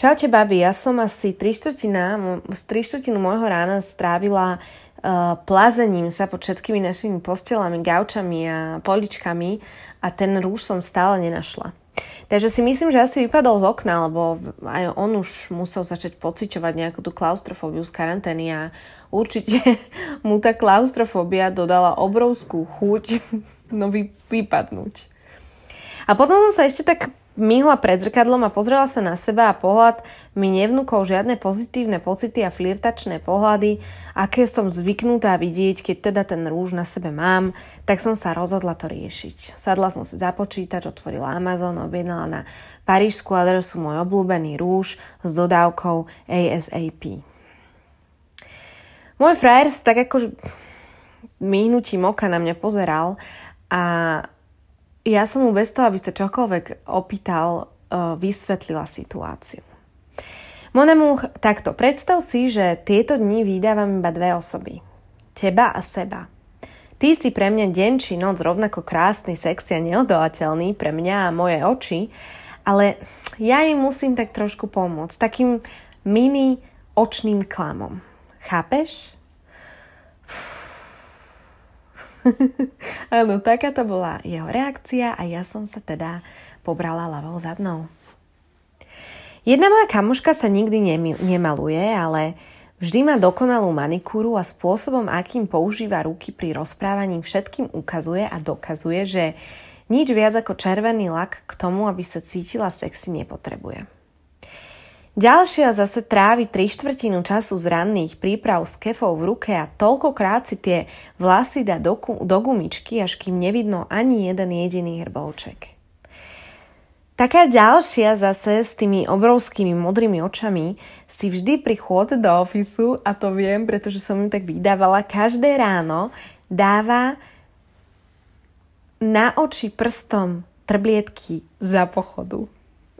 Čaute, babi, ja som asi 3 štvrtina, 3 štvrtinu môjho rána strávila uh, plazením sa pod všetkými našimi postelami, gaučami a poličkami a ten rúž som stále nenašla. Takže si myslím, že asi vypadol z okna, lebo aj on už musel začať pociťovať nejakú tú klaustrofóbiu z karantény a určite mu tá klaustrofóbia dodala obrovskú chuť no vy, vypadnúť. A potom som sa ešte tak myhla pred zrkadlom a pozrela sa na seba a pohľad mi nevnúkol žiadne pozitívne pocity a flirtačné pohľady, aké som zvyknutá vidieť, keď teda ten rúž na sebe mám, tak som sa rozhodla to riešiť. Sadla som si za počítač, otvorila Amazon, objednala na parížskú adresu môj obľúbený rúž s dodávkou ASAP. Môj frajer sa tak ako myhnutím oka na mňa pozeral a ja som mu bez toho, aby sa čokoľvek opýtal, uh, vysvetlila situáciu. Monemu, takto, predstav si, že tieto dni vydávam iba dve osoby. Teba a seba. Ty si pre mňa deň či noc rovnako krásny, sexy a neodolateľný pre mňa a moje oči, ale ja im musím tak trošku pomôcť. Takým mini očným klamom. Chápeš? Áno, taká to bola jeho reakcia a ja som sa teda pobrala ľavou zadnou. Jedna moja kamoška sa nikdy nemaluje, ale vždy má dokonalú manikúru a spôsobom, akým používa ruky pri rozprávaní, všetkým ukazuje a dokazuje, že nič viac ako červený lak k tomu, aby sa cítila sexy, nepotrebuje. Ďalšia zase trávi tri štvrtinu času z ranných príprav s kefou v ruke a toľkokrát si tie vlasy dá do, do gumičky, až kým nevidno ani jeden jediný hrbolček. Taká ďalšia zase s tými obrovskými modrými očami si vždy pri chôdze do ofisu, a to viem, pretože som ju tak vydávala, každé ráno dáva na oči prstom trblietky za pochodu.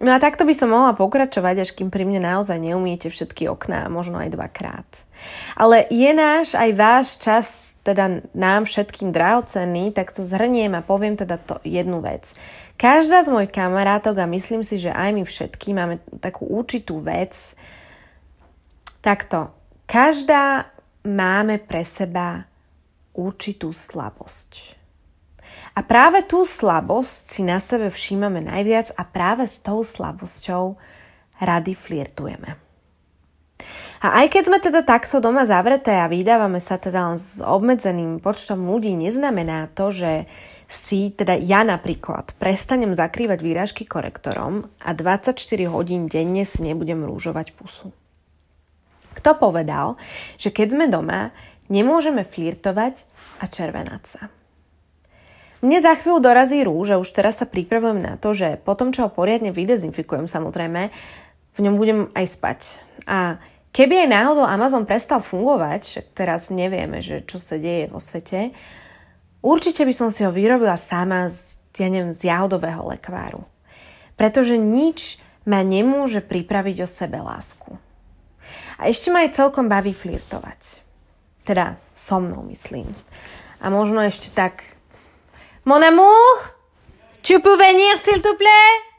No a takto by som mohla pokračovať, až kým pri mne naozaj neumiete všetky okná, možno aj dvakrát. Ale je náš aj váš čas, teda nám všetkým drahocenný, tak to zhrniem a poviem teda to jednu vec. Každá z mojich kamarátok a myslím si, že aj my všetky máme takú určitú vec, takto, každá máme pre seba určitú slabosť. A práve tú slabosť si na sebe všímame najviac a práve s tou slabosťou rady flirtujeme. A aj keď sme teda takto doma zavreté a vydávame sa teda len s obmedzeným počtom ľudí, neznamená to, že si, teda ja napríklad, prestanem zakrývať výražky korektorom a 24 hodín denne si nebudem rúžovať pusu. Kto povedal, že keď sme doma, nemôžeme flirtovať a červenať sa? Mne za chvíľu dorazí rúž a už teraz sa pripravujem na to, že potom, čo ho poriadne vydezinfikujem samozrejme, v ňom budem aj spať. A keby aj náhodou Amazon prestal fungovať, teraz nevieme, že čo sa deje vo svete, určite by som si ho vyrobila sama z, ja neviem, z jahodového lekváru. Pretože nič ma nemôže pripraviť o sebe lásku. A ešte ma aj celkom baví flirtovať. Teda so mnou, myslím. A možno ešte tak Mon amour, tu peux venir s'il te plaît?